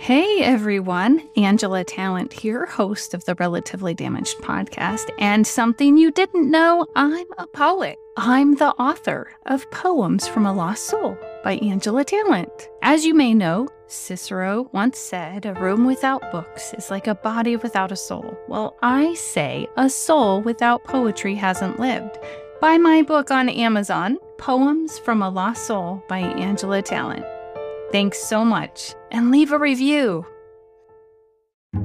Hey everyone, Angela Talent here, host of the Relatively Damaged podcast. And something you didn't know I'm a poet. I'm the author of Poems from a Lost Soul by Angela Talent. As you may know, Cicero once said, A room without books is like a body without a soul. Well, I say, a soul without poetry hasn't lived. Buy my book on Amazon, Poems from a Lost Soul by Angela Talent. Thanks so much, and leave a review.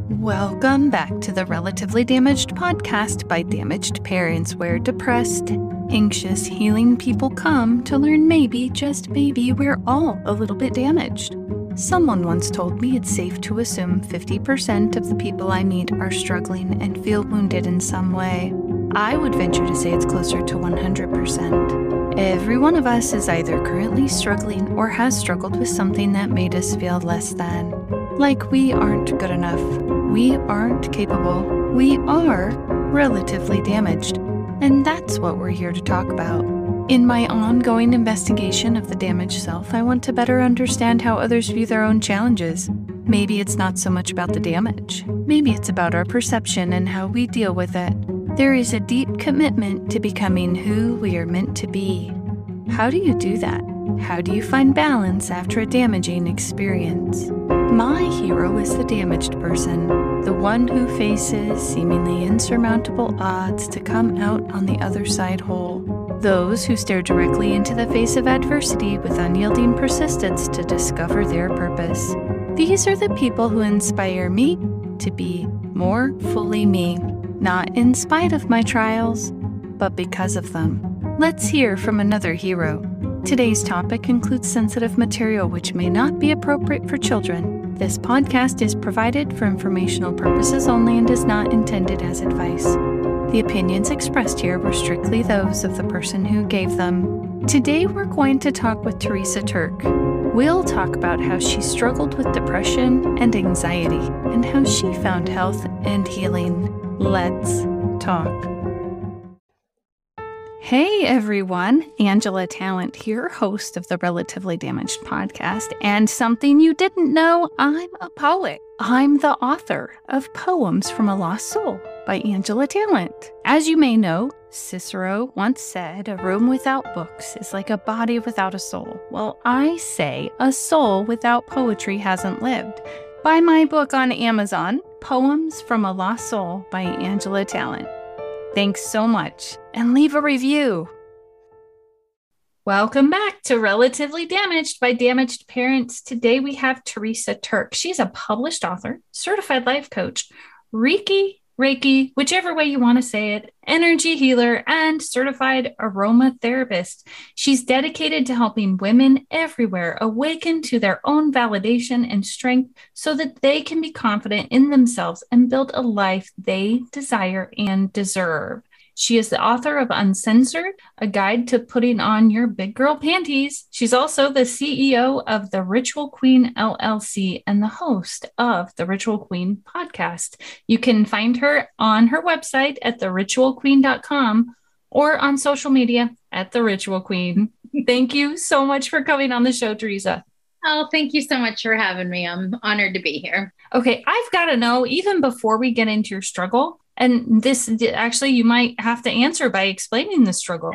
Welcome back to the Relatively Damaged podcast by Damaged Parents, where depressed, anxious, healing people come to learn maybe, just maybe, we're all a little bit damaged. Someone once told me it's safe to assume 50% of the people I meet are struggling and feel wounded in some way. I would venture to say it's closer to 100%. Every one of us is either currently struggling or has struggled with something that made us feel less than. Like we aren't good enough, we aren't capable, we are relatively damaged. And that's what we're here to talk about. In my ongoing investigation of the damaged self, I want to better understand how others view their own challenges. Maybe it's not so much about the damage. Maybe it's about our perception and how we deal with it. There is a deep commitment to becoming who we are meant to be. How do you do that? How do you find balance after a damaging experience? My hero is the damaged person, the one who faces seemingly insurmountable odds to come out on the other side whole. Those who stare directly into the face of adversity with unyielding persistence to discover their purpose. These are the people who inspire me to be more fully me, not in spite of my trials, but because of them. Let's hear from another hero. Today's topic includes sensitive material which may not be appropriate for children. This podcast is provided for informational purposes only and is not intended as advice. The opinions expressed here were strictly those of the person who gave them. Today, we're going to talk with Teresa Turk. We'll talk about how she struggled with depression and anxiety and how she found health and healing. Let's talk. Hey everyone, Angela Talent here, host of the Relatively Damaged podcast. And something you didn't know I'm a poet. I'm the author of Poems from a Lost Soul by Angela Talent. As you may know, Cicero once said, A room without books is like a body without a soul. Well, I say, a soul without poetry hasn't lived. Buy my book on Amazon, Poems from a Lost Soul by Angela Talent. Thanks so much, and leave a review. Welcome back to Relatively Damaged by Damaged Parents. Today we have Teresa Turk. She's a published author, certified life coach, Reiki Reiki, whichever way you want to say it, energy healer, and certified aromatherapist. She's dedicated to helping women everywhere awaken to their own validation and strength so that they can be confident in themselves and build a life they desire and deserve. She is the author of Uncensored, a guide to putting on your big girl panties. She's also the CEO of the Ritual Queen LLC and the host of the Ritual Queen podcast. You can find her on her website at theritualqueen.com or on social media at the Ritual Queen. Thank you so much for coming on the show, Teresa. Oh, thank you so much for having me. I'm honored to be here. Okay, I've got to know, even before we get into your struggle, and this actually, you might have to answer by explaining the struggle.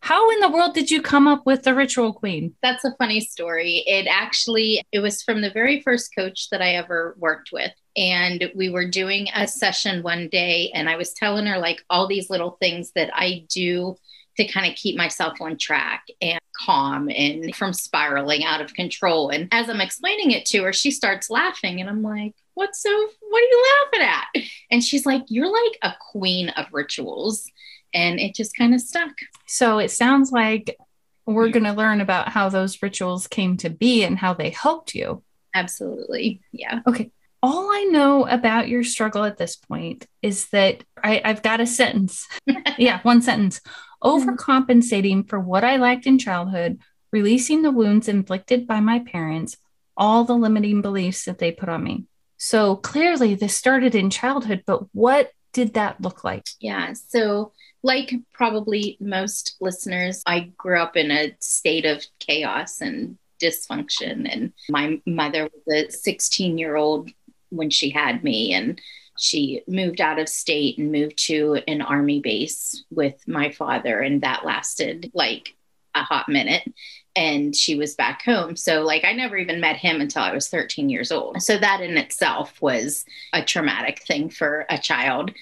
How in the world did you come up with the ritual queen? That's a funny story. It actually it was from the very first coach that I ever worked with and we were doing a session one day and I was telling her like all these little things that I do to kind of keep myself on track and calm and from spiraling out of control. And as I'm explaining it to her, she starts laughing and I'm like, what's so what are you laughing at? And she's like you're like a queen of rituals. And it just kind of stuck. So it sounds like we're going to learn about how those rituals came to be and how they helped you. Absolutely. Yeah. Okay. All i know about your struggle at this point is that I, i've got a sentence. Yeah one sentence. Mm-hmm. Overcompensating for what i lacked in childhood releasing the wounds inflicted by my parents all the limiting beliefs that they put on me so clearly, this started in childhood, but what did that look like? Yeah. So, like probably most listeners, I grew up in a state of chaos and dysfunction. And my mother was a 16 year old when she had me. And she moved out of state and moved to an army base with my father. And that lasted like a hot minute and she was back home. So, like, I never even met him until I was 13 years old. So, that in itself was a traumatic thing for a child.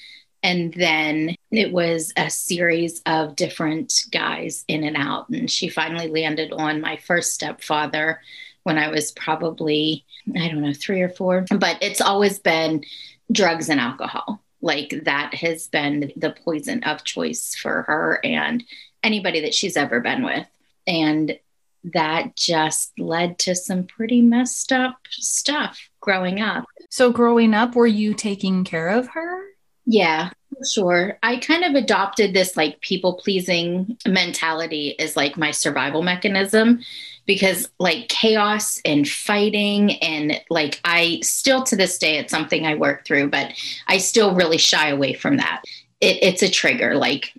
And then it was a series of different guys in and out. And she finally landed on my first stepfather when I was probably, I don't know, three or four. But it's always been drugs and alcohol. Like that has been the poison of choice for her and anybody that she's ever been with. And that just led to some pretty messed up stuff growing up. So, growing up, were you taking care of her? Yeah, sure. I kind of adopted this like people pleasing mentality as like my survival mechanism because like chaos and fighting and like I still to this day it's something I work through, but I still really shy away from that. It, it's a trigger like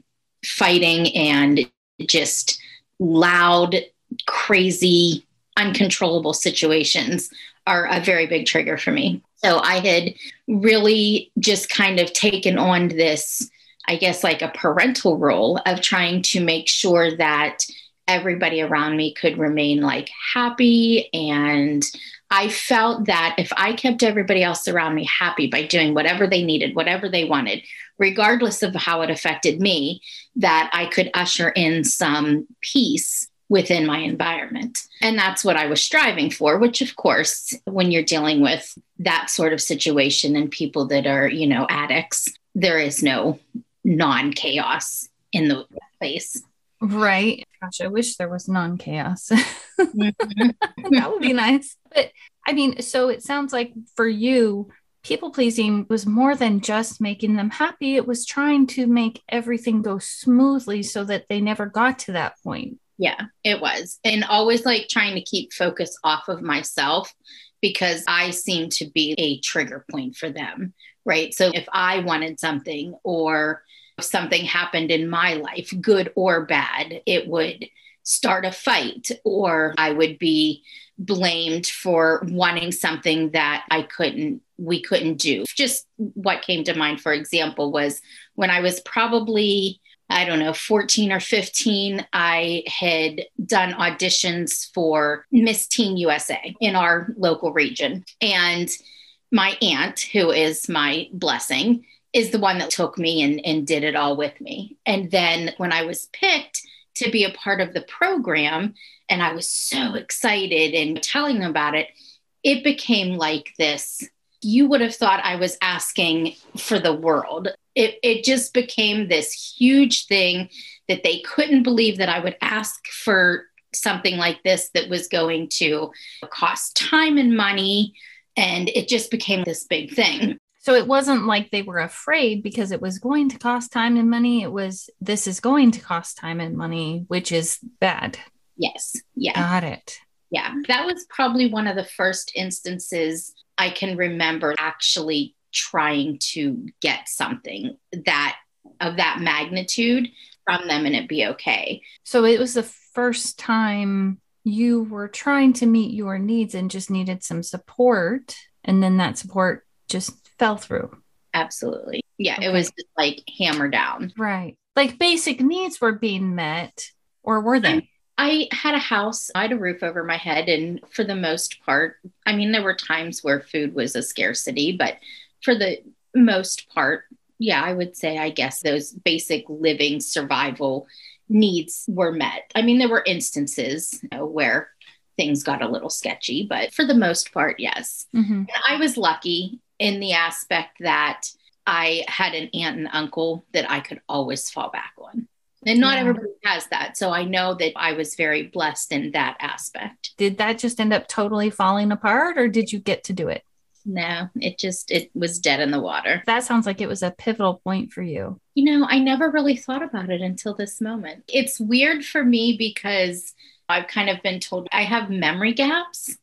fighting and just loud, crazy, uncontrollable situations are a very big trigger for me. So I had really just kind of taken on this, I guess, like a parental role of trying to make sure that everybody around me could remain like happy. And I felt that if I kept everybody else around me happy by doing whatever they needed, whatever they wanted, regardless of how it affected me, that I could usher in some peace within my environment. And that's what I was striving for, which, of course, when you're dealing with that sort of situation and people that are, you know, addicts, there is no non chaos in the place. Right. Gosh, I wish there was non chaos. mm-hmm. that would be nice. But I mean, so it sounds like for you, people pleasing was more than just making them happy. It was trying to make everything go smoothly so that they never got to that point. Yeah, it was. And always like trying to keep focus off of myself because I seem to be a trigger point for them. Right. So if I wanted something or if something happened in my life, good or bad, it would start a fight or I would be blamed for wanting something that I couldn't we couldn't do. Just what came to mind for example was when I was probably I don't know, 14 or 15, I had done auditions for Miss Teen USA in our local region. And my aunt, who is my blessing, is the one that took me and, and did it all with me. And then when I was picked to be a part of the program, and I was so excited and telling them about it, it became like this you would have thought I was asking for the world it, it just became this huge thing that they couldn't believe that I would ask for something like this that was going to cost time and money. And it just became this big thing. So it wasn't like they were afraid because it was going to cost time and money. It was, this is going to cost time and money, which is bad. Yes. Yeah. Got it. Yeah. That was probably one of the first instances I can remember actually trying to get something that of that magnitude from them and it be okay. So it was the first time you were trying to meet your needs and just needed some support and then that support just fell through. Absolutely. Yeah, okay. it was just like hammer down. Right. Like basic needs were being met or were they? I had a house, I had a roof over my head and for the most part, I mean there were times where food was a scarcity, but for the most part, yeah, I would say, I guess those basic living survival needs were met. I mean, there were instances you know, where things got a little sketchy, but for the most part, yes. Mm-hmm. I was lucky in the aspect that I had an aunt and uncle that I could always fall back on. And not yeah. everybody has that. So I know that I was very blessed in that aspect. Did that just end up totally falling apart or did you get to do it? No, it just it was dead in the water. That sounds like it was a pivotal point for you. You know, I never really thought about it until this moment. It's weird for me because I've kind of been told I have memory gaps.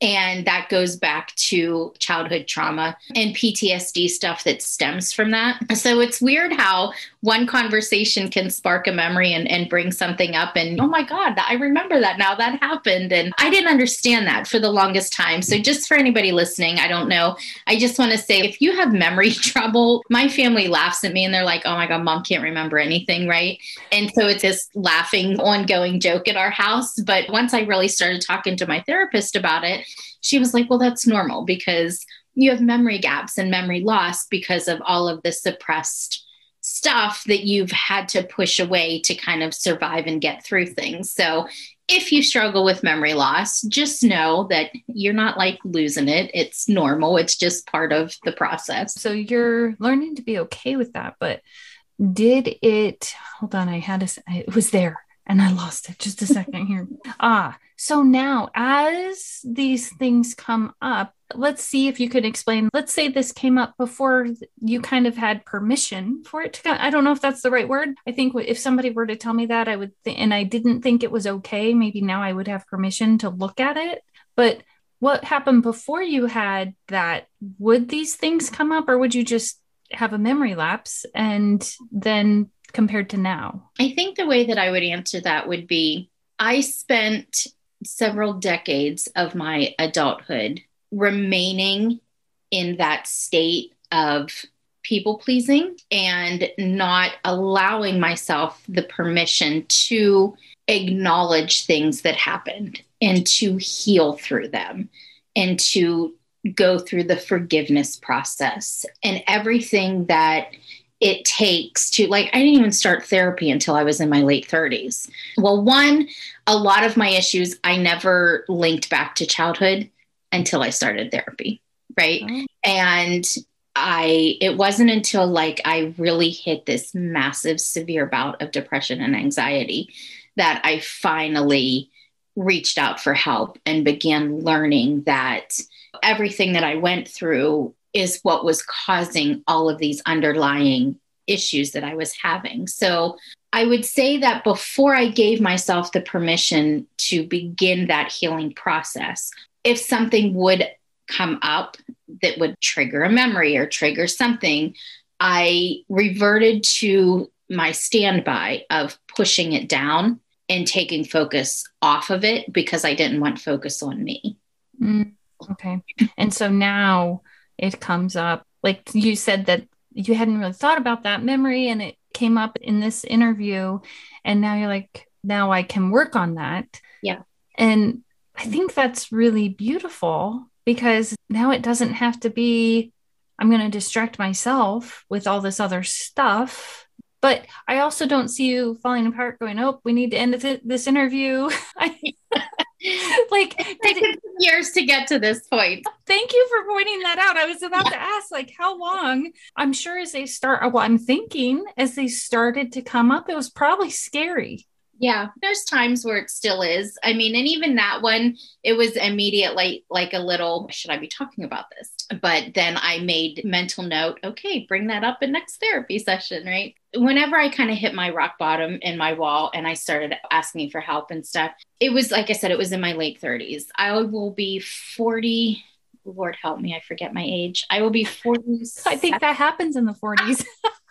And that goes back to childhood trauma and PTSD stuff that stems from that. So it's weird how one conversation can spark a memory and, and bring something up and oh my god i remember that now that happened. And i didn't understand that for the longest time. So just for anybody listening i don't know. I just want to say if you have memory trouble my family laughs at me and they're like oh my god mom can't remember anything right? And so it's this laughing ongoing joke at our house. But once i really started talking to my therapist about it she was like well that's normal because you have memory gaps and memory loss because of all of the suppressed stuff that you've had to push away to kind of survive and get through things. So if you struggle with memory loss, just know that you're not like losing it. It's normal. It's just part of the process. So you're learning to be okay with that. But did it, hold on, I had a, it was there and I lost it just a second here. ah, so now as these things come up, let's see if you could explain. Let's say this came up before you kind of had permission for it to come. I don't know if that's the right word. I think if somebody were to tell me that, I would, th- and I didn't think it was okay, maybe now I would have permission to look at it. But what happened before you had that? Would these things come up or would you just have a memory lapse and then compared to now? I think the way that I would answer that would be I spent several decades of my adulthood remaining in that state of people pleasing and not allowing myself the permission to acknowledge things that happened and to heal through them and to go through the forgiveness process. And everything that it takes to like I didn't even start therapy until I was in my late 30s. Well, one, a lot of my issues I never linked back to childhood until I started therapy, right? Oh. And I it wasn't until like I really hit this massive severe bout of depression and anxiety that I finally reached out for help and began learning that everything that I went through is what was causing all of these underlying issues that I was having. So I would say that before I gave myself the permission to begin that healing process, if something would come up that would trigger a memory or trigger something, I reverted to my standby of pushing it down and taking focus off of it because I didn't want focus on me. Mm, okay. And so now it comes up, like you said, that you hadn't really thought about that memory and it came up in this interview. And now you're like, now I can work on that. Yeah. And I think that's really beautiful because now it doesn't have to be, I'm going to distract myself with all this other stuff. But I also don't see you falling apart going, oh, we need to end this interview. like it took years to get to this point. Thank you for pointing that out. I was about to ask, like, how long? I'm sure as they start, well, I'm thinking as they started to come up, it was probably scary. Yeah, there's times where it still is. I mean, and even that one, it was immediately like a little, should I be talking about this? But then I made mental note, okay, bring that up in next therapy session, right? Whenever I kind of hit my rock bottom in my wall and I started asking for help and stuff, it was like I said, it was in my late 30s. I will be 40. Lord help me, I forget my age. I will be 40. I think that happens in the 40s.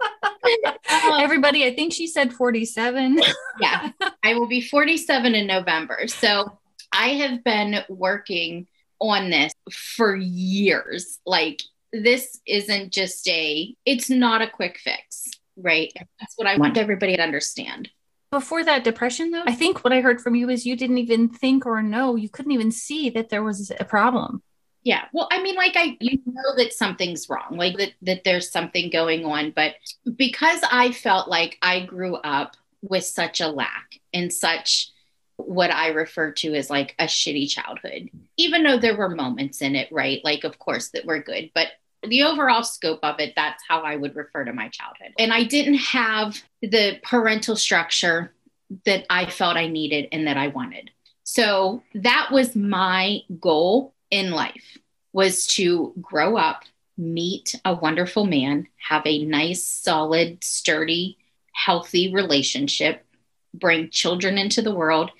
Um, everybody, I think she said 47. yeah, I will be 47 in November. So I have been working on this for years. Like, this isn't just a, it's not a quick fix, right? That's what I want everybody to understand. Before that depression, though, I think what I heard from you is you didn't even think or know, you couldn't even see that there was a problem. Yeah. Well, I mean, like I you know that something's wrong, like that that there's something going on, but because I felt like I grew up with such a lack and such what I refer to as like a shitty childhood, even though there were moments in it, right? Like, of course, that were good, but the overall scope of it, that's how I would refer to my childhood. And I didn't have the parental structure that I felt I needed and that I wanted. So that was my goal in life was to grow up, meet a wonderful man, have a nice, solid, sturdy, healthy relationship, bring children into the world,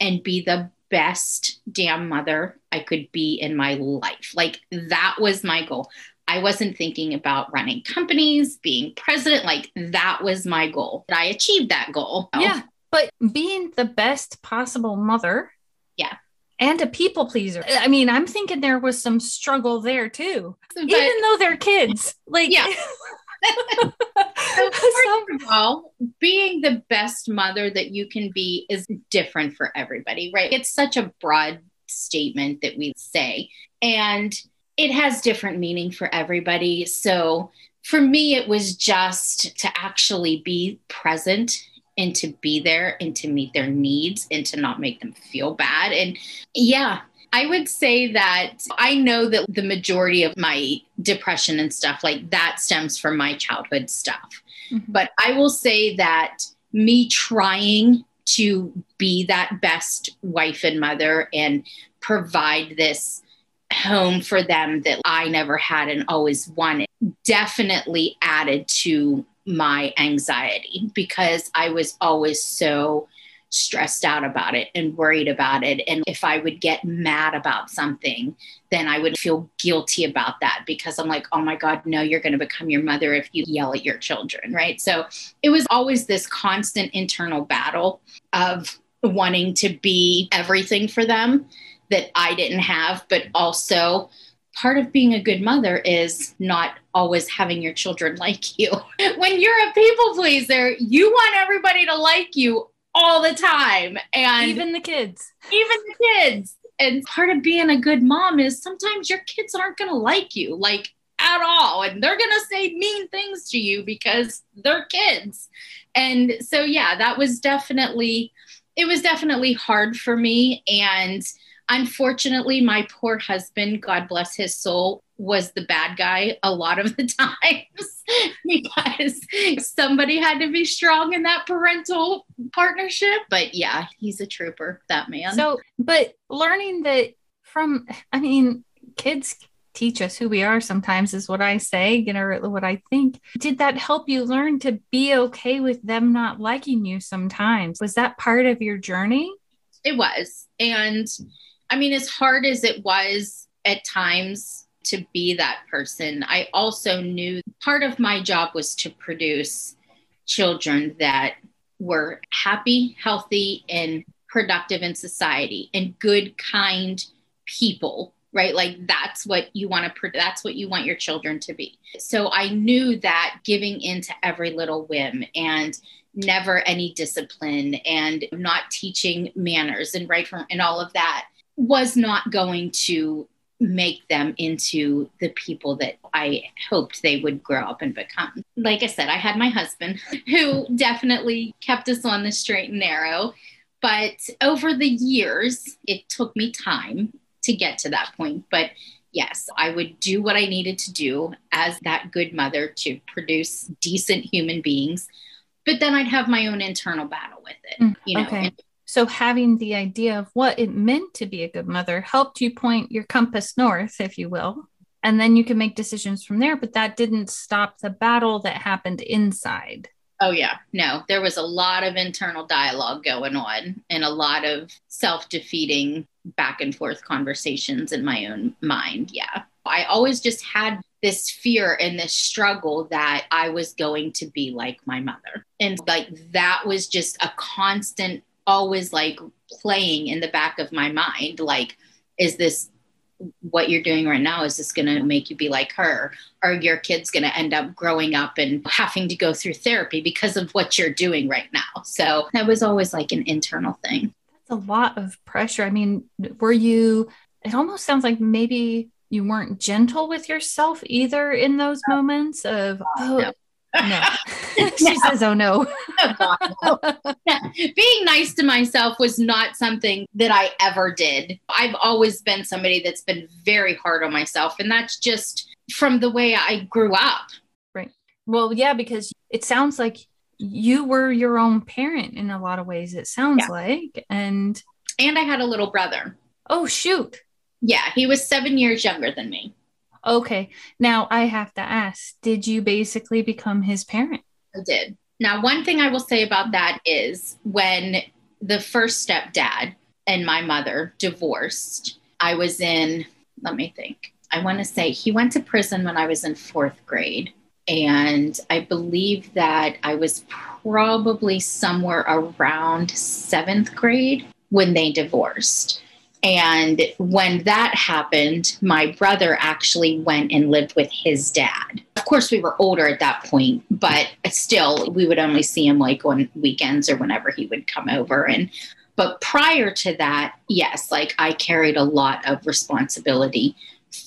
and be the best damn mother I could be in my life. Like that was my goal. I wasn't thinking about running companies, being president. Like that was my goal. I achieved that goal. Yeah. But being the best possible mother. And a people pleaser. I mean, I'm thinking there was some struggle there too, But- even though they're kids. Like, Yeah. So first of all, being the best mother that you can be is different for everybody, right? It's such a broad statement that we say, and it has different meaning for everybody. So for me, it was just to actually be present and to be there and to meet their needs and to not make them feel bad. And yeah, I would say that I know that the majority of my depression and stuff like that stems from my childhood stuff. Mhm. But I will say that me trying to be that best wife and mother and provide this home for them that I never had and always wanted definitely added to my anxiety because I was always so stressed out about it and worried about it. And if I would get mad about something, then I would feel guilty about that because I'm like, oh my God, no, you're going to become your mother if you yell at your children. Right. So it was always this constant internal battle of wanting to be everything for them that I didn't have, but also part of being a good mother is not always having your children like you. when you're a people pleaser, you want everybody to like you all the time. And even the kids. even the kids. And part of being a good mom is sometimes your kids aren't going to like you, like at all. And they're going to say mean things to you because they're kids. And so, yeah, that was definitely, it was definitely hard for me. And unfortunately, my poor husband, God bless his soul, was the bad guy a lot of the times because somebody had to be strong in that parental partnership. But yeah, he's a trooper, that man. So, but learning that from, I mean, kids teach us who we are sometimes, is what I say, you know, what I think. Did that help you learn to be okay with them not liking you sometimes? Was that part of your journey? it was. And I mean, as hard as it was at times to be that person, I also knew part of my job was to produce children that were happy, healthy, and productive in society and good, kind people right? Like that's what you want to that's what you want your children to be. So i knew that giving into every little whim and never any discipline and not teaching manners and right from and all of that was not going to make them into the people that I hoped they would grow up and become. Like I said, I had my husband who definitely kept us on the straight and narrow. But over the years, it took me time to get to that point. But yes, I would do what I needed to do as that good mother to produce decent human beings. But then I'd have my own internal battle with it, Mm, you know. okay. and- So, having the idea of what it meant to be a good mother helped you point your compass north, if you will. And then you can make decisions from there. But that didn't stop the battle that happened inside. Oh, yeah. No, there was a lot of internal dialogue going on and a lot of self defeating back and forth conversations in my own mind. Yeah. I always just had this fear and this struggle that I was going to be like my mother. And like that was just a constant, always like playing in the back of my mind. Like, is this what you're doing right now? Is this going to make you be like her? Are your kids going to end up growing up and having to go through therapy because of what you're doing right now? So that was always like an internal thing. That's a lot of pressure. I mean, were you, it almost sounds like maybe you weren't gentle with yourself either in those moments of, oh, no. No. she says, oh, no. Oh, Being nice to myself was not something that I ever did. I've always been somebody that's been very hard on myself. And that's just from the way I grew up. Right. Well, yeah, because it sounds like you were your own parent in a lot of ways, it sounds Yeah. like. And And I had a little brother. oh, shoot. Yeah, he was seven years younger than me. Okay. Now I have to ask Did you basically become his parent? I did. Now, one thing I will say about that is when the first stepdad and my mother divorced, I was in, let me think, I want to say he went to prison when I was in fourth grade. And I believe that I was probably somewhere around seventh grade when they divorced. And when that happened, my brother actually went and lived with his dad. Of course, we were older at that point, but still, we would only see him like on weekends or whenever he would come over. And but prior to that, yes, like I carried a lot of responsibility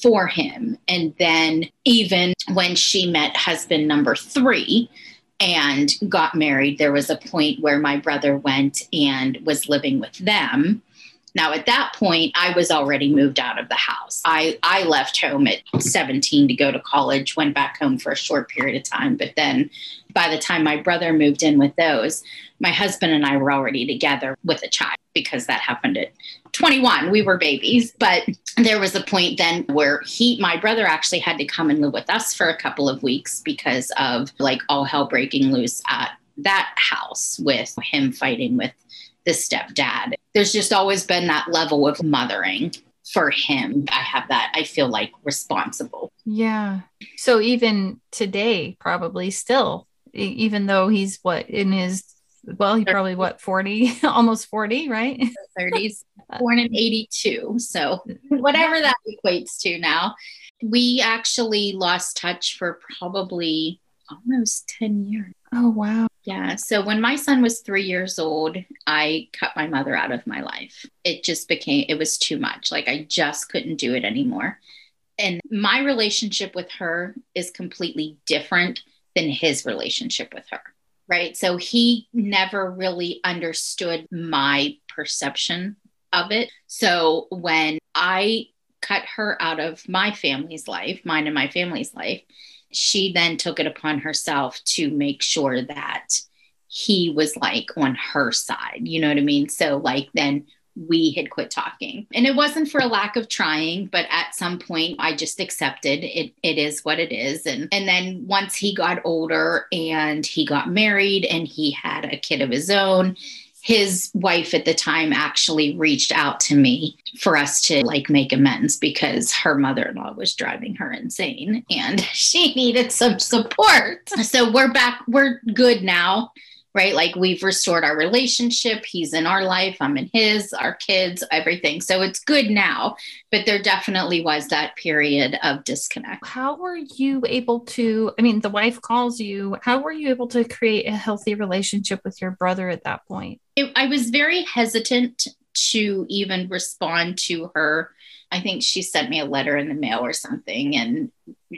for him. And then even when she met husband number three, and got married, there was a point where my brother went and was living with them. Now, at that point, I was already moved out of the house. I, I left home at 17 to go to college, went back home for a short period of time. But then by the time my brother moved in with those, my husband and I were already together with a child because that happened at 21. We were babies. But there was a point then where he, my brother, actually had to come and live with us for a couple of weeks because of like all hell breaking loose at that house with him fighting with the stepdad. There's just always been that level of mothering for him. I have that, I feel like responsible. Yeah. So even today, probably still, even though he's what in his well, he probably what 40, almost 40, right? 30s, born in 82. So whatever that equates to now. We actually lost touch for probably almost 10 years. Oh, wow. Yeah. So when my son was three years old, I cut my mother out of my life. It just became, it was too much. Like I just couldn't do it anymore. And my relationship with her is completely different than his relationship with her right? So he never really understood my perception of it. So when I cut her out of my family's life, mine and my family's life, she then took it upon herself to make sure that he was like on her side. You know what I mean? So, like, then we had quit talking. And it wasn't for a lack of trying, but at some point I just accepted it it is what it is. And and then once he got older and he got married and he had a kid of his own, his wife at the time actually reached out to me for us to like make amends because her mother-in-law was driving her insane and she needed some support. So we're back we're good now right? Like we've restored our relationship. He's in our life, I'm in his, our kids, everything. So it's good now, but there definitely was that period of disconnect. How were you able to? I mean, the wife calls you. How were you able to create a healthy relationship with your brother at that point? It, I was very hesitant to even respond to her. I think she sent me a letter in the mail or something, and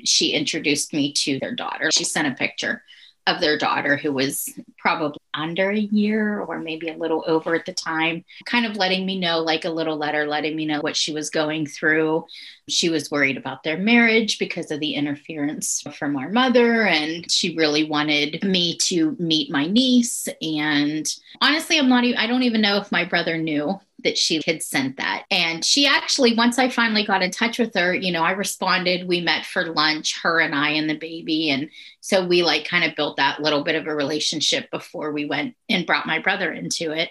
she introduced me to their daughter. She sent a picture of their daughter who was probably under a year or maybe a little over at the time, kind of letting me know, like a little letter, letting me know what she was going through. She was worried about their marriage because of the interference from our mother. And she really wanted me to meet my niece. And honestly, I'm not, even, I don't even know if my brother knew that she had sent that. And she actually, once I finally got in touch with her, you know, I responded. We met for lunch, her and I and the baby. And so we like kind of built that little bit of a relationship before we went and brought my brother into it.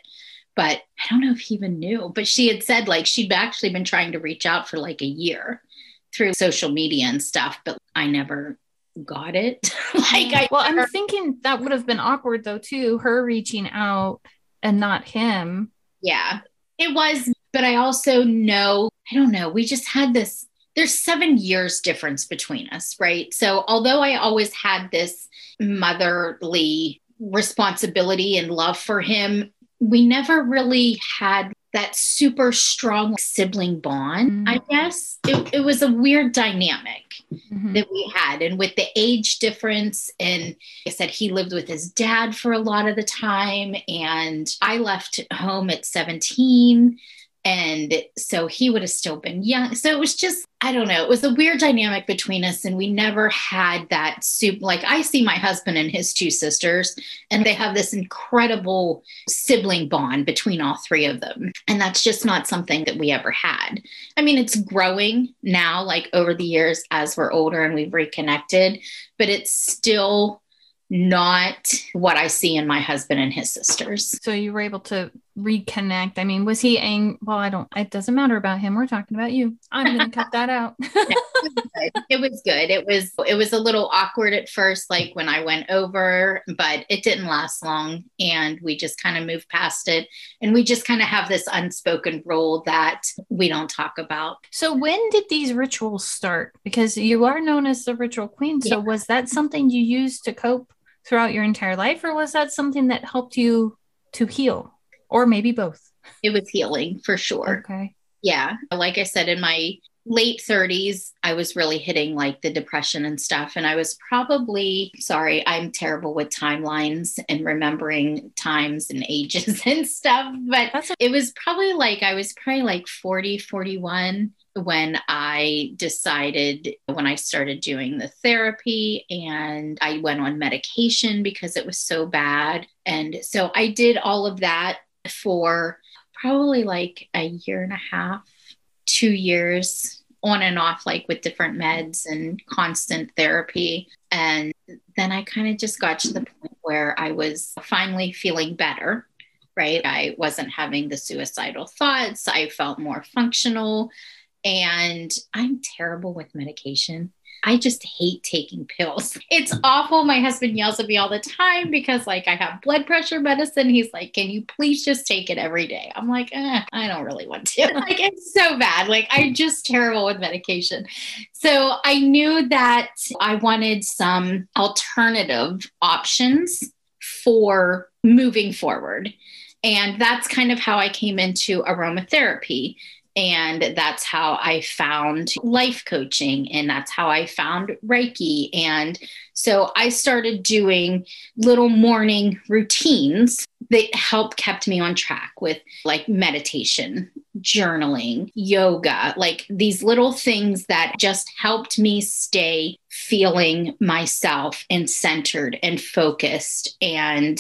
But I don't know if he even knew, but she had said like she'd actually been trying to reach out for like a year through social media and stuff, but I never got it. like I Well, I'm thinking that would have been awkward though too, her reaching out and not him. Yeah. It was, but I also know, I don't know, we just had this, there's seven years difference between us, right? So although I always had this motherly responsibility and love for him, we never really had that super strong sibling bond. I mm. guess. It, it, was a weird dynamic mm-hmm. that we had. And with the age difference, and I said, he lived with his dad for a lot of the time. And I left home at 17. And so he would have still been young. So it was just, I don't know, it was a weird dynamic between us. And we never had that soup. Like I see my husband and his two sisters, and they have this incredible sibling bond between all three of them. And that's just not something that we ever had. I mean, it's growing now, like over the years as we're older and we've reconnected, but it's still not what I see in my husband and his sisters. So you were able to reconnect? I mean, was he ang? Well, I don't. It doesn't matter about him. We're talking about you. I'm going to cut that out. it was good. It was it was a little awkward at first, like when I went over, but it didn't last long, and we just kind of moved past it. And we just kind of have this unspoken rule that we don't talk about. So when did these rituals start? Because you are known as the ritual queen. So yeah. was that something you used to cope throughout your entire life, or was that something that helped you to heal? Or maybe both. It was healing for sure. Okay. Yeah. Like I said, in my late 30s, I was really hitting like the depression and stuff. And I was probably, sorry, I'm terrible with timelines and remembering times and ages and stuff. But That's it was probably like, I was probably like 40, 41 when I decided, when I started doing the therapy and I went on medication because it was so bad. And so I did all of that for probably like a year and a half, two years on and off, like with different meds and constant therapy. And then I kind of just got to the point where I was finally feeling better, right? I wasn't having the suicidal thoughts. I felt more functional. And I'm terrible with medication. I just hate taking pills. It's awful. My husband yells at me all the time because, like, I have blood pressure medicine. He's like, Can you please just take it every day? I'm like, eh, I don't really want to. like, it's so bad. Like, I'm just terrible with medication. So I knew that I wanted some alternative options for moving forward. And that's kind of how I came into aromatherapy and that's how I found life coaching, and that's how I found Reiki. And so I started doing little morning routines that help kept me on track with like meditation, journaling, yoga, like these little things that just helped me stay feeling myself and centered and focused. And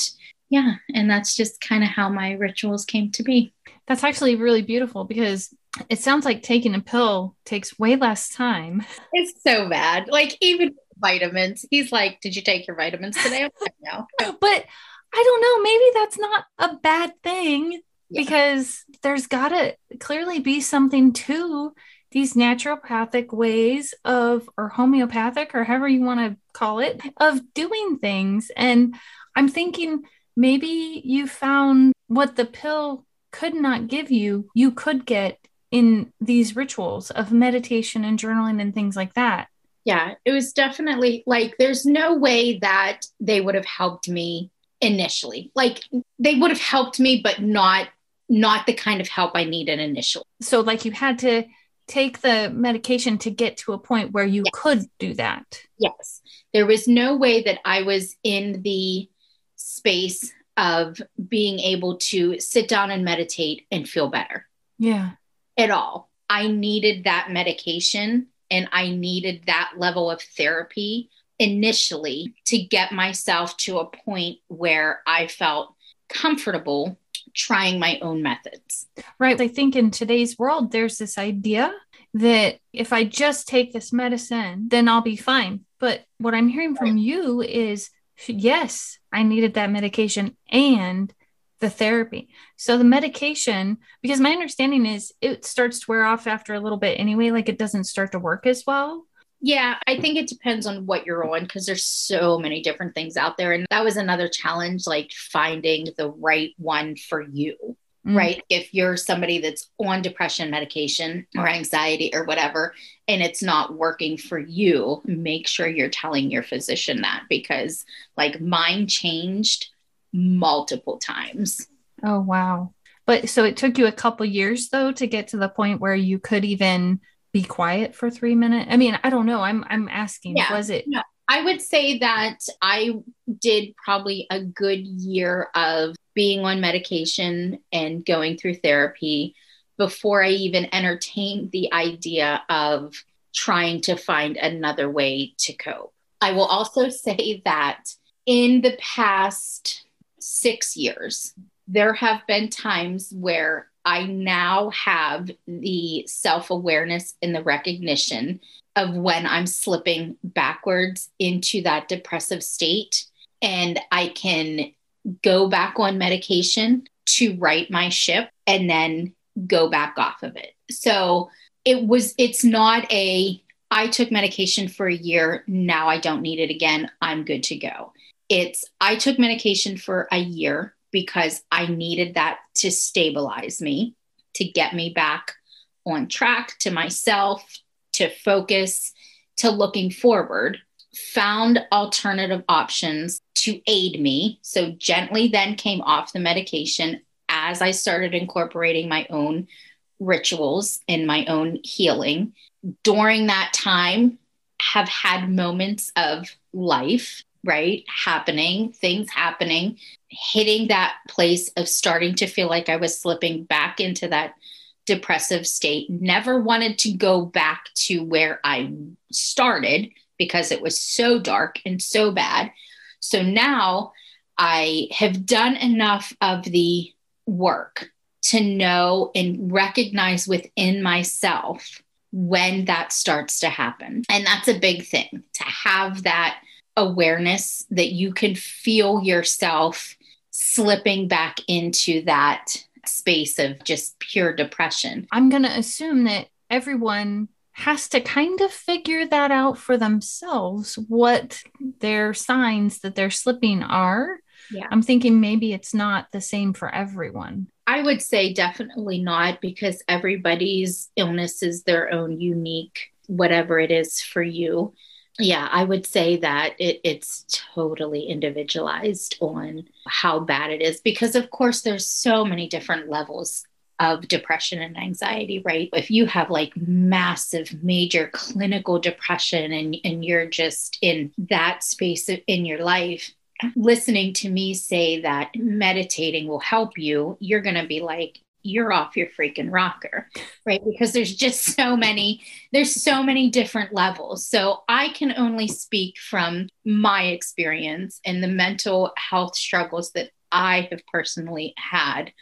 yeah, and that's just kind of how my rituals came to be. That's actually really beautiful because it sounds like taking a pill takes way less time. It's so bad. Like even vitamins. He's like, "Did you take your vitamins today?" Like, no. but I don't know. Maybe that's not a bad thing yeah. because there's got to clearly be something to these naturopathic ways of, or homeopathic, or however you want to call it, of doing things. And I'm thinking maybe you found what the pill could not give you, you could get in these rituals of meditation and journaling and things like that. Yeah, it was definitely like there's no way that they would have helped me initially. Like they would have helped me, but not not the kind of help I needed initially. So like you had to take the medication to get to a point where you yes. could do that. Yes. There was no way that I was in the space of being able to sit down and meditate and feel better. Yeah at all. I needed that medication and I needed that level of therapy initially to get myself to a point where I felt comfortable trying my own methods. Right. I think in today's world, there's this idea that if I just take this medicine, then I'll be fine. But what I'm hearing from you is yes, I needed that medication and the therapy. So the medication, because my understanding is it starts to wear off after a little bit anyway, like it doesn't start to work as well. Yeah, I think it depends on what you're on because there's so many different things out there. And that was another challenge, like finding the right one for you. Mm-hmm. Right. If you're somebody that's on depression medication or anxiety or whatever, and it's not working for you, make sure you're telling your physician that because, like, mine changed multiple times. Oh, wow. But so it took you a couple years though to get to the point where you could even be quiet for 3 minutes. I mean, I don't know. I'm I'm asking yeah, was it no, I would say that I did probably a good year of being on medication and going through therapy before I even entertained the idea of trying to find another way to cope. I will also say that in the past six years, there have been times where I now have the self awareness and the recognition of when I'm slipping backwards into that depressive state. And I can go back on medication to right my ship and then go back off of it. So it was, it's not a, I took medication for a year. Now I don't need it again. I'm good to go. It's, I took medication for a year because I needed that to stabilize me, to get me back on track to myself, to focus, to looking forward. Found alternative options to aid me. So, gently then came off the medication as I started incorporating my own rituals and my own healing. During that time, have had moments of life, right? Happening, things happening, hitting that place of starting to feel like I was slipping back into that depressive state. Never wanted to go back to where I started because it was so dark and so bad. So now I have done enough of the work to know and recognize within myself when that starts to happen. And that's a big thing to have that awareness that you can feel yourself slipping back into that space of just pure depression. I'm going to assume that everyone has to kind of figure that out for themselves what their signs that they're slipping are yeah. I'm thinking maybe it's not the same for everyone. I would say definitely not because everybody's illness is their own unique, whatever it is for you. Yeah, I would say that it, it's totally individualized on how bad it is because, of course, there's so many different levels of depression and anxiety, right? If you have like massive, major clinical depression and, and you're just in that space in your life, listening to me say that meditating will help you, you're going to be like, you're off your freaking rocker, right? Because there's just so many, there's so many different levels. So I can only speak from my experience and the mental health struggles that I have personally had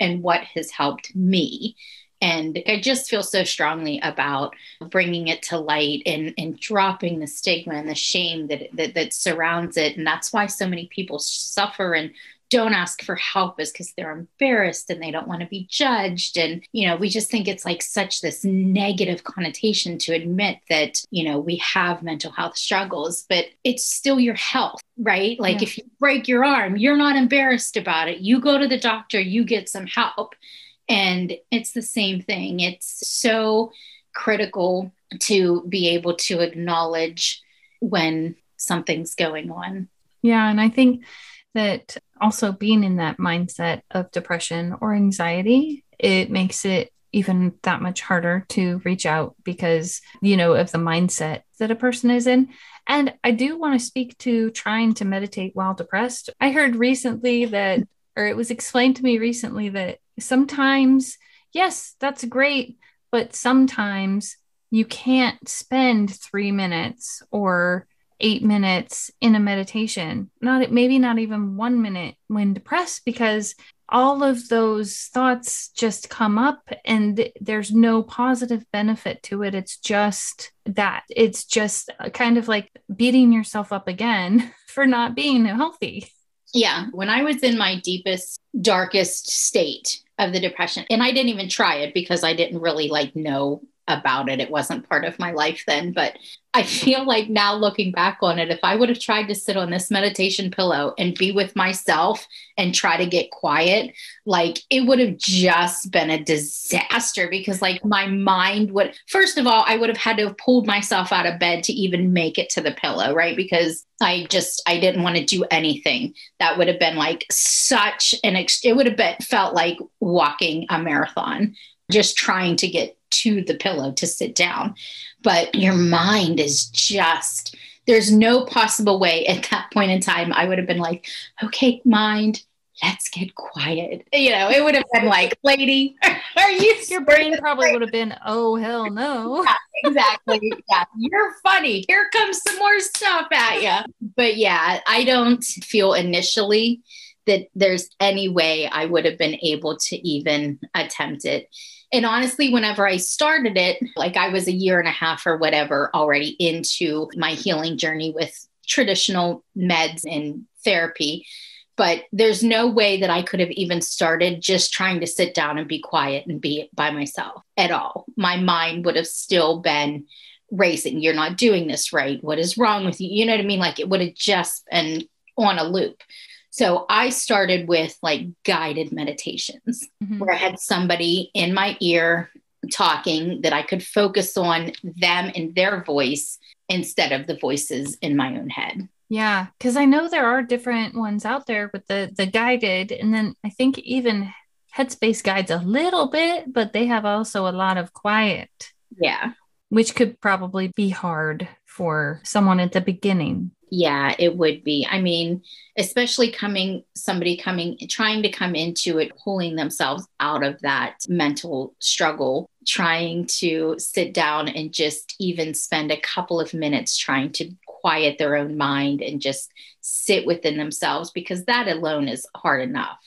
and what has helped me. And I just feel so strongly about bringing it to light and, and dropping the stigma and the shame that, that, that surrounds it. And that's why so many people suffer and don't ask for help is because they're embarrassed and they don't want to be judged. And, you know, we just think it's like such this negative connotation to admit that, you know, we have mental health struggles, but it's still your health, right? Like yeah. if you break your arm, you're not embarrassed about it. You go to the doctor, you get some help. And it's the same thing. It's so critical to be able to acknowledge when something's going on. Yeah. And I think that also being in that mindset of depression or anxiety, it makes it even that much harder to reach out because, you know, of the mindset that a person is in. And I do want to speak to trying to meditate while depressed. I heard recently that, or it was explained to me recently that sometimes, yes, that's great, but sometimes you can't spend three minutes or eight minutes in a meditation, not maybe not even one minute when depressed, because all of those thoughts just come up and there's no positive benefit to it. It's just that. It's just kind of like beating yourself up again for not being healthy. Yeah. When I was in my deepest, darkest state, of the depression. And I didn't even try it because I didn't really like know about it. It wasn't part of my life then. But I feel like now looking back on it, if I would have tried to sit on this meditation pillow and be with myself and try to get quiet, like it would have just been a disaster because, like, my mind would, first of all, I would have had to have pulled myself out of bed to even make it to the pillow, right? Because I just, I didn't want to do anything. That would have been like such an, ex- it would have been, felt like walking a marathon, just trying to get to the pillow to sit down. But your mind is just, there's no possible way at that point in time I would have been like, okay, mind, let's get quiet. You know, it would have been like, lady, are you your brain probably would have been, oh hell no. Yeah, exactly. yeah. You're funny. Here comes some more stuff at you. But yeah, I don't feel initially that there's any way I would have been able to even attempt it. And honestly, whenever I started it, like I was a year and a half or whatever already into my healing journey with traditional meds and therapy. but there's no way that I could have even started just trying to sit down and be quiet and be by myself at all. My mind would have still been racing. You're not doing this right. What is wrong with you? You know what I mean? Like it would have just been on a loop. So I started with like guided meditations mm-hmm. where I had somebody in my ear talking that I could focus on them and their voice instead of the voices in my own head. Yeah, because I know there are different ones out there with the the guided, and then I think even Headspace guides a little bit, but they have also a lot of quiet. Yeah, which could probably be hard for someone at the beginning. Yeah, it would be. I mean, especially coming, somebody coming, trying to come into it, pulling themselves out of that mental struggle, trying to sit down and just even spend a couple of minutes trying to quiet their own mind and just sit within themselves because that alone is hard enough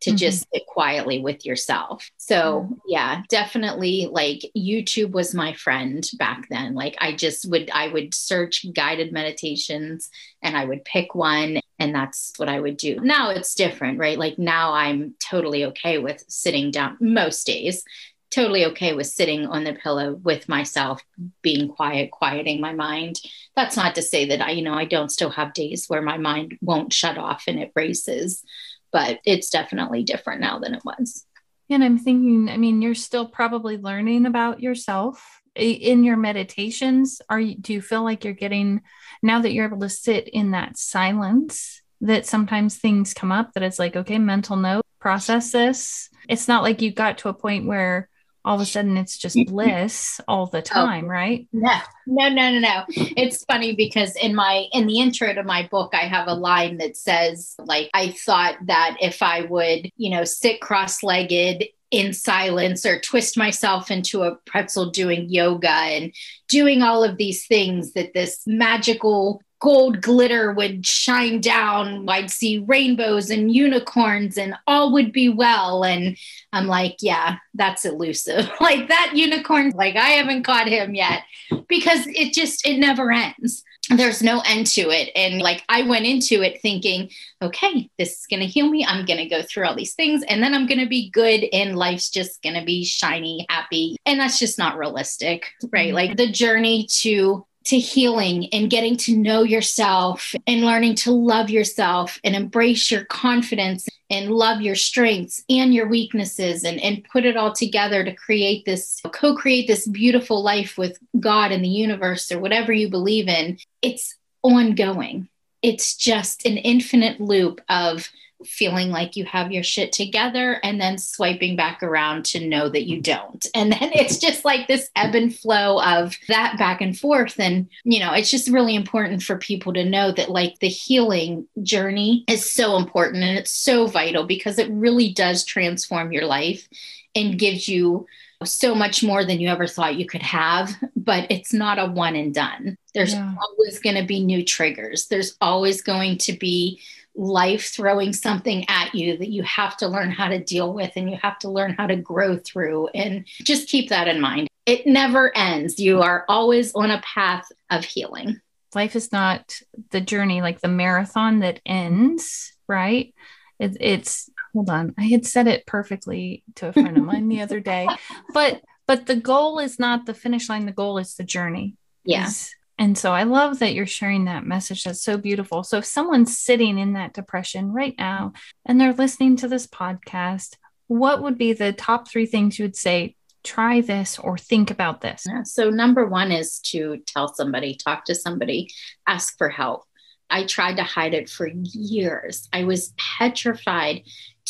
to mm-hmm. just sit quietly with yourself. So, mm-hmm. yeah, definitely like YouTube was my friend back then. Like I just would I would search guided meditations and I would pick one and that's what I would do. Now it's different, right? Like now I'm totally okay with sitting down most days. Totally okay with sitting on the pillow with myself, being quiet, quieting my mind. That's not to say that I, you know, I don't still have days where my mind won't shut off and it races but it's definitely different now than it was. And I'm thinking, I mean, you're still probably learning about yourself in your meditations. Are you, do you feel like you're getting, now that you're able to sit in that silence, that sometimes things come up that it's like, okay, mental note, process this. It's not like you got to a point where all of a sudden it's just bliss all the oh, time, oh, right? No, no, no, no, no. It's funny because in my in the intro to my book, I have a line that says, like, I thought that if I would, you know, sit cross-legged in silence or twist myself into a pretzel doing yoga and doing all of these things that this magical gold glitter would shine down. I'd see rainbows and unicorns, and all would be well. And I'm like, yeah, that's elusive. like that unicorn, like I haven't caught him yet because it just, it never ends. There's no end to it. And like I went into it thinking, okay, this is going to heal me. I'm going to go through all these things and then I'm going to be good and life's just going to be shiny, happy. And that's just not realistic, right? Mm-hmm. Like the journey to to healing and getting to know yourself and learning to love yourself and embrace your confidence and love your strengths and your weaknesses and, and put it all together to create this, co create this beautiful life with God and the universe or whatever you believe in. It's ongoing. It's just an infinite loop of feeling like you have your shit together and then swiping back around to know that you don't. And then it's just like this ebb and flow of that back and forth. And, you know, it's just really important for people to know that like the healing journey is so important and it's so vital because it really does transform your life and gives you so much more than you ever thought you could have, but it's not a one and done. There's yeah. always going to be new triggers. There's always going to be life throwing something at you that you have to learn how to deal with and you have to learn how to grow through. And just keep that in mind. It never ends. You are always on a path of healing. Life is not the journey like the marathon that ends, right? It, it's, hold on, I had said it perfectly to a friend of mine the other day, but but the goal is not the finish line the goal is the journey yes and so I love that you're sharing that message. That's so beautiful. So if someone's sitting in that depression right now and they're listening to this podcast, what would be the top three things you would say? Try this or think about this. So, number one is to tell somebody, talk to somebody, ask for help. I tried to hide it for years. I was petrified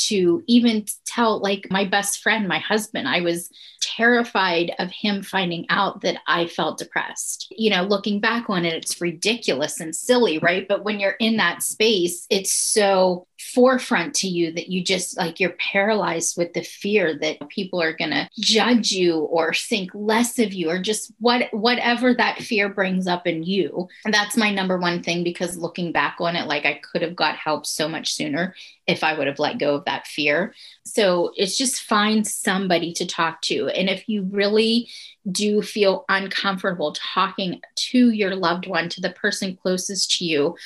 to even tell like my best friend, my husband. I was terrified of him finding out that I felt depressed. You know, looking back on it, it's ridiculous and silly, right? But when you're in that space, it's so forefront to you that you just like you're paralyzed with the fear that people are going to judge you or think less of you or just what whatever that fear brings up in you. And that's my number one thing because looking back on it like I could have got help so much sooner if I would have let go of that fear. So it's just find somebody to talk to. And if you really do feel uncomfortable talking to your loved one to the person closest to you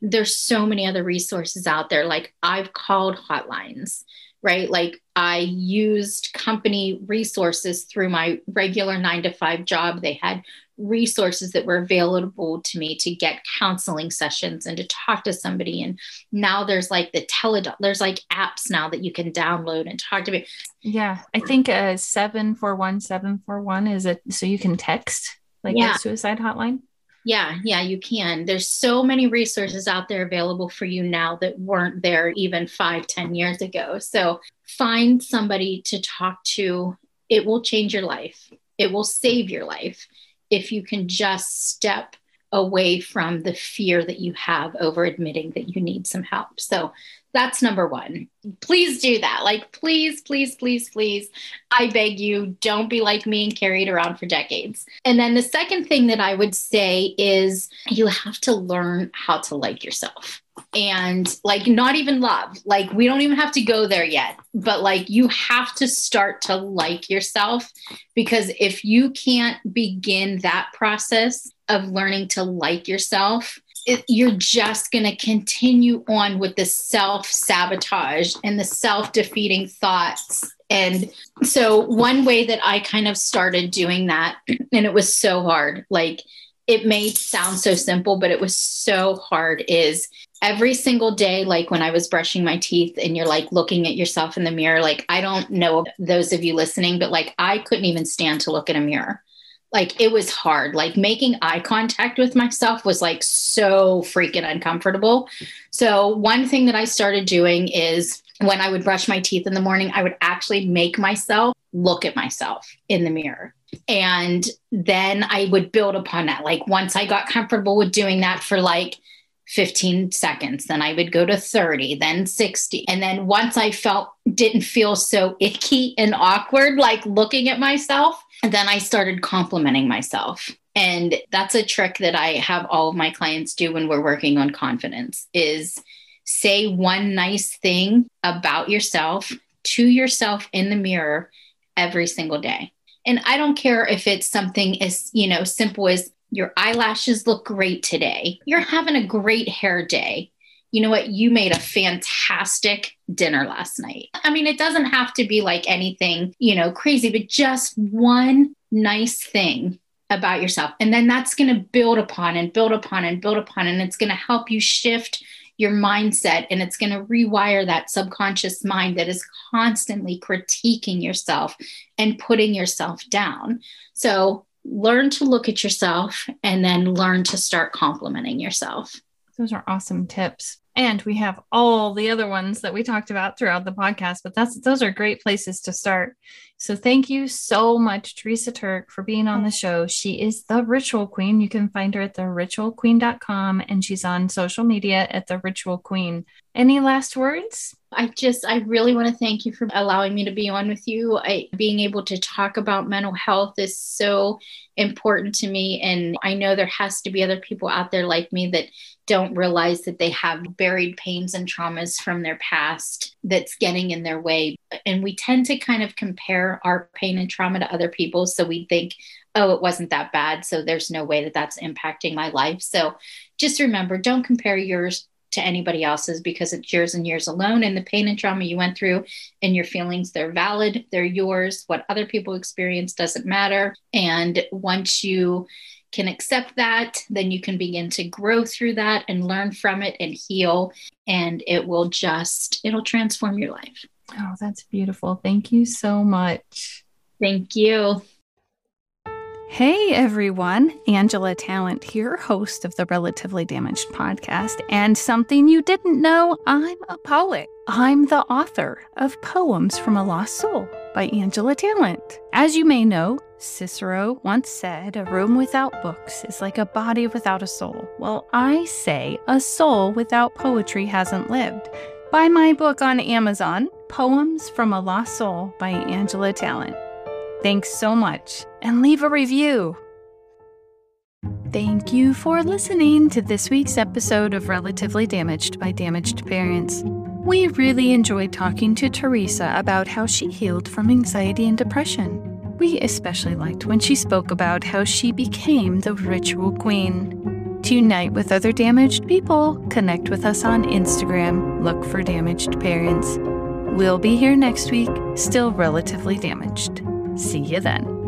there's so many other resources out there. Like I've called hotlines, right? Like I used company resources through my regular nine to five job. They had resources that were available to me to get counseling sessions and to talk to somebody. And now there's like the tele, there's like apps now that you can download and talk to me. Yeah. I think uh 741 741 is it so you can text like yeah. a suicide hotline? Yeah, yeah, you can. There's so many resources out there available for you now that weren't there even five, ten years ago. So find somebody to talk to. It will change your life. It will save your life if you can just step away from the fear that you have over admitting that you need some help. So that's number one. Please do that. Like, please, please, please, please. I beg you, don't be like me and carry it around for decades. And then the second thing that I would say is you have to learn how to like yourself and like not even love. Like, we don't even have to go there yet, but like you have to start to like yourself because if you can't begin that process of learning to like yourself, it, you're just going to continue on with the self sabotage and the self defeating thoughts. And so, one way that I kind of started doing that, and it was so hard, like it may sound so simple, but it was so hard, is every single day, like when I was brushing my teeth and you're like looking at yourself in the mirror, like I don't know those of you listening, but like I couldn't even stand to look in a mirror like it was hard. Like making eye contact with myself was like so freaking uncomfortable. So one thing that i started doing is when i would brush my teeth in the morning i would actually make myself look at myself in the mirror. And then i would build upon that. Like once i got comfortable with doing that for like 15 seconds then i would go to 30 then 60 and then once i felt didn't feel so icky and awkward like looking at myself then I started complimenting myself. And that's a trick that I have all of my clients do when we're working on confidence is say one nice thing about yourself to yourself in the mirror every single day. And I don't care if it's something as, you know, simple as your eyelashes look great today. You're having a great hair day you know what, you made a fantastic dinner last night. I mean, it doesn't have to be like anything, you know, crazy, but just one nice thing about yourself. And then that's going to build upon and build upon and build upon. And it's going to help you shift your mindset and it's going to rewire that subconscious mind that is constantly critiquing yourself and putting yourself down. So learn to look at yourself and then learn to start complimenting yourself. Those are awesome tips. And we have all the other ones that we talked about throughout the podcast, but that's those are great places to start. So thank you so much, Teresa Turk, for being on the show. She is the ritual queen. You can find her at theritualqueen.com and she's on social media at the ritual queen. Any last words? I just, I really want to thank you for allowing me to be on with you. I, being able to talk about mental health is so important to me. And I know there has to be other people out there like me that don't realize that they have buried pains and traumas from their past that's getting in their way. And we tend to kind of compare our pain and trauma to other people. So we think, oh, it wasn't that bad. So there's no way that that's impacting my life. So just remember don't compare yours to anybody else's because it's yours and yours alone. And the pain and trauma you went through and your feelings, they're valid, they're yours. What other people experience doesn't matter. And once you can accept that, then you can begin to grow through that and learn from it and heal. And it will just, it'll transform your life. Oh, that's beautiful. Thank you so much. Thank you. Hey everyone, Angela Talent here, host of the Relatively Damaged podcast. And something you didn't know I'm a poet. I'm the author of Poems from a Lost Soul by Angela Talent. As you may know, Cicero once said, A room without books is like a body without a soul. Well, I say, a soul without poetry hasn't lived. Buy my book on Amazon, Poems from a Lost Soul by Angela Talent. Thanks so much, and leave a review. Thank you for listening to this week's episode of Relatively Damaged by Damaged Parents. We really enjoyed talking to Teresa about how she healed from anxiety and depression. We especially liked when she spoke about how she became the ritual queen. To unite with other damaged people, connect with us on Instagram. Look for Damaged Parents. We'll be here next week, still relatively damaged. See you then.